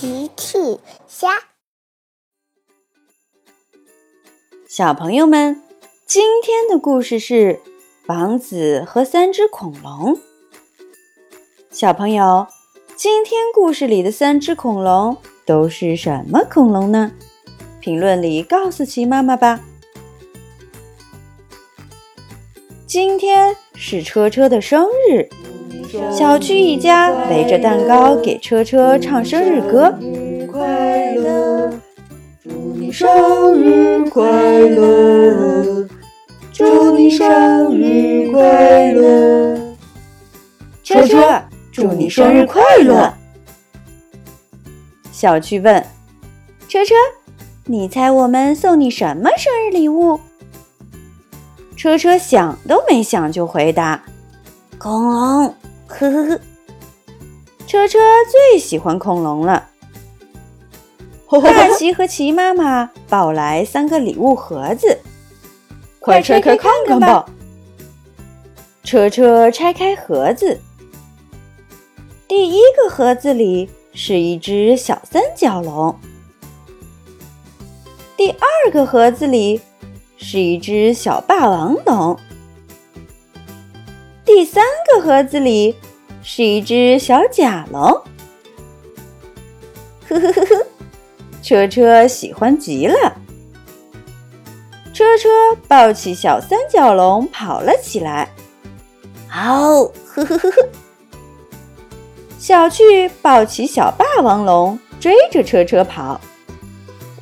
奇趣虾，小朋友们，今天的故事是王子和三只恐龙。小朋友，今天故事里的三只恐龙都是什么恐龙呢？评论里告诉奇妈妈吧。今天是车车的生日。小区一家围着蛋糕给车车唱生日歌。生日快乐，祝你生日快乐，祝你生日快乐。车车，祝你生日快乐。小趣问：“车车，你猜我们送你什么生日礼物？”车车想都没想就回答：“恐龙。”呵呵呵，车车最喜欢恐龙了。大奇和奇妈妈抱来三个礼物盒子，快拆开看看吧。车车拆开盒子，第一个盒子里是一只小三角龙，第二个盒子里是一只小霸王龙。第三个盒子里是一只小甲龙，呵呵呵呵，车车喜欢极了。车车抱起小三角龙跑了起来，嗷，呵呵呵呵。小趣抱起小霸王龙追着车车跑，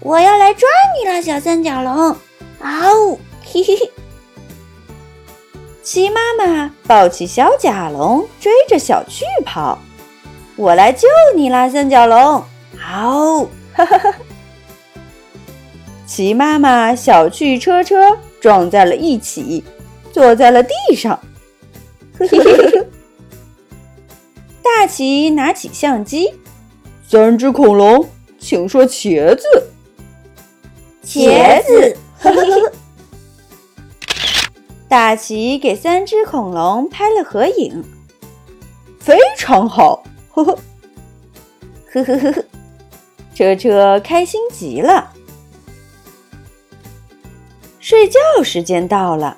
我要来抓你了，小三角龙，嗷，嘿嘿嘿。齐妈妈抱起小甲龙，追着小趣跑。我来救你啦，三角龙！好，哈哈哈！齐妈妈、小趣、车车撞在了一起，坐在了地上。大齐拿起相机，三只恐龙，请说茄子。茄子，呵呵呵。大奇给三只恐龙拍了合影，非常好，呵呵，呵呵呵呵，车车开心极了。睡觉时间到了，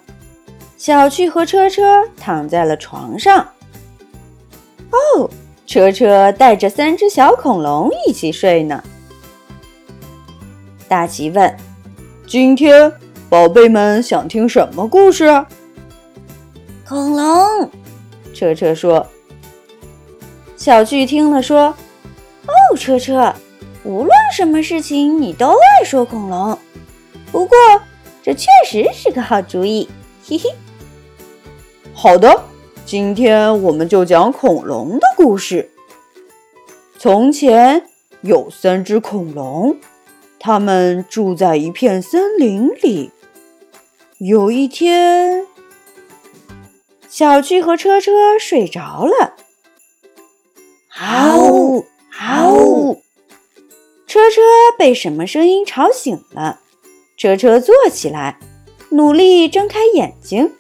小趣和车车躺在了床上。哦，车车带着三只小恐龙一起睡呢。大奇问：“今天？”宝贝们想听什么故事？恐龙，车车说。小巨听了说：“哦，车车，无论什么事情你都爱说恐龙。不过这确实是个好主意。”嘿嘿。好的，今天我们就讲恐龙的故事。从前有三只恐龙，它们住在一片森林里。有一天，小趣和车车睡着了。嗷嗷！车车被什么声音吵醒了？车车坐起来，努力睁开眼睛。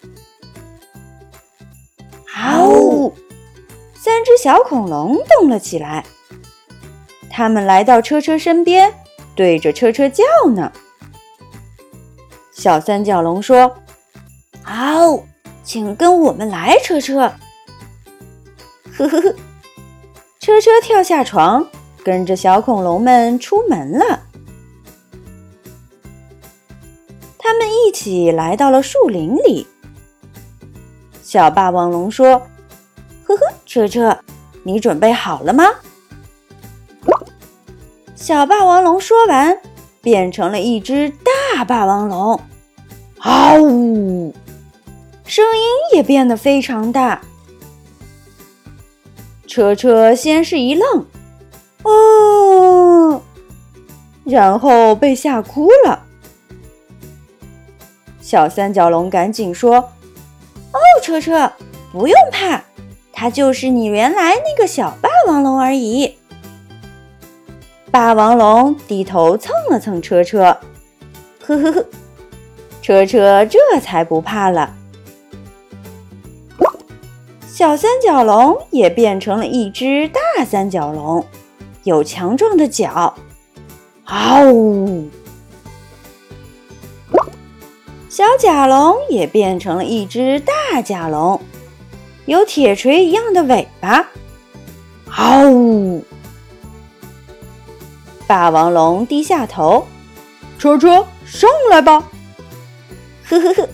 嗷！三只小恐龙动了起来，它们来到车车身边，对着车车叫呢。小三角龙说：“好，请跟我们来，车车。”呵呵呵，车车跳下床，跟着小恐龙们出门了。他们一起来到了树林里。小霸王龙说：“呵呵，车车，你准备好了吗？”小霸王龙说完，变成了一只大霸王龙。啊呜！声音也变得非常大。车车先是一愣，哦，然后被吓哭了。小三角龙赶紧说：“哦，车车，不用怕，它就是你原来那个小霸王龙而已。”霸王龙低头蹭了蹭车车，呵呵呵。车车这才不怕了。小三角龙也变成了一只大三角龙，有强壮的脚。嗷呜！小甲龙也变成了一只大甲龙，有铁锤一样的尾巴。嗷呜！霸王龙低下头，车车上来吧！呵呵呵，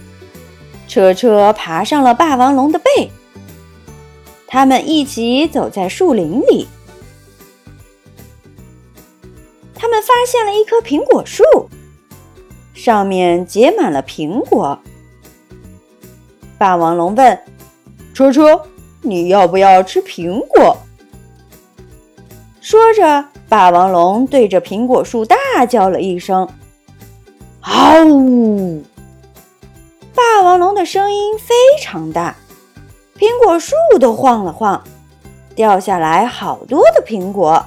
车车爬上了霸王龙的背。他们一起走在树林里。他们发现了一棵苹果树，上面结满了苹果。霸王龙问：“车车，你要不要吃苹果？”说着，霸王龙对着苹果树大叫了一声：“嗷呜！”霸王龙的声音非常大，苹果树都晃了晃，掉下来好多的苹果。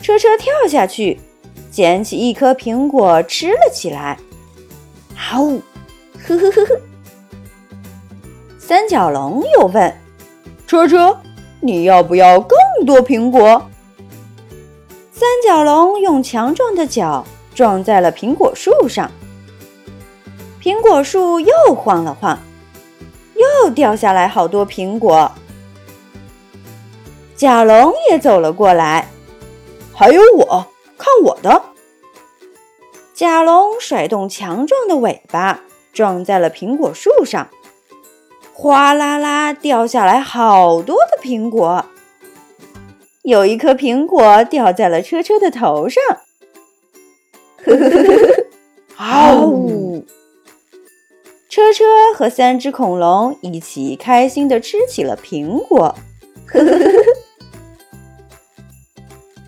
车车跳下去，捡起一颗苹果吃了起来。啊呜！呵呵呵呵。三角龙又问：“车车，你要不要更多苹果？”三角龙用强壮的脚撞在了苹果树上，苹果树又晃了晃，又掉下来好多苹果。甲龙也走了过来。还有我，看我的！甲龙甩动强壮的尾巴，撞在了苹果树上，哗啦啦掉下来好多的苹果。有一颗苹果掉在了车车的头上，呵呵呵呵嗷呜！车车和三只恐龙一起开心地吃起了苹果，呵呵呵。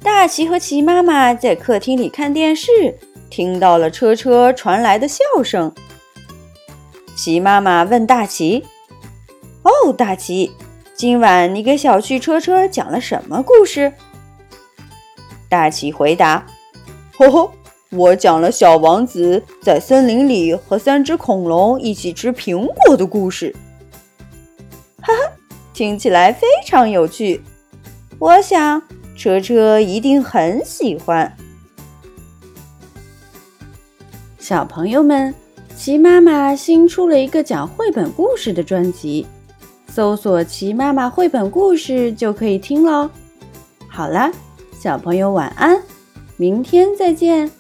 大奇和奇妈妈在客厅里看电视，听到了车车传来的笑声。奇妈妈问大奇：“哦，大奇，今晚你给小趣车车讲了什么故事？”大奇回答：“吼吼，我讲了小王子在森林里和三只恐龙一起吃苹果的故事。”哈哈，听起来非常有趣。我想。车车一定很喜欢。小朋友们，奇妈妈新出了一个讲绘本故事的专辑，搜索“奇妈妈绘本故事”就可以听喽。好了，小朋友晚安，明天再见。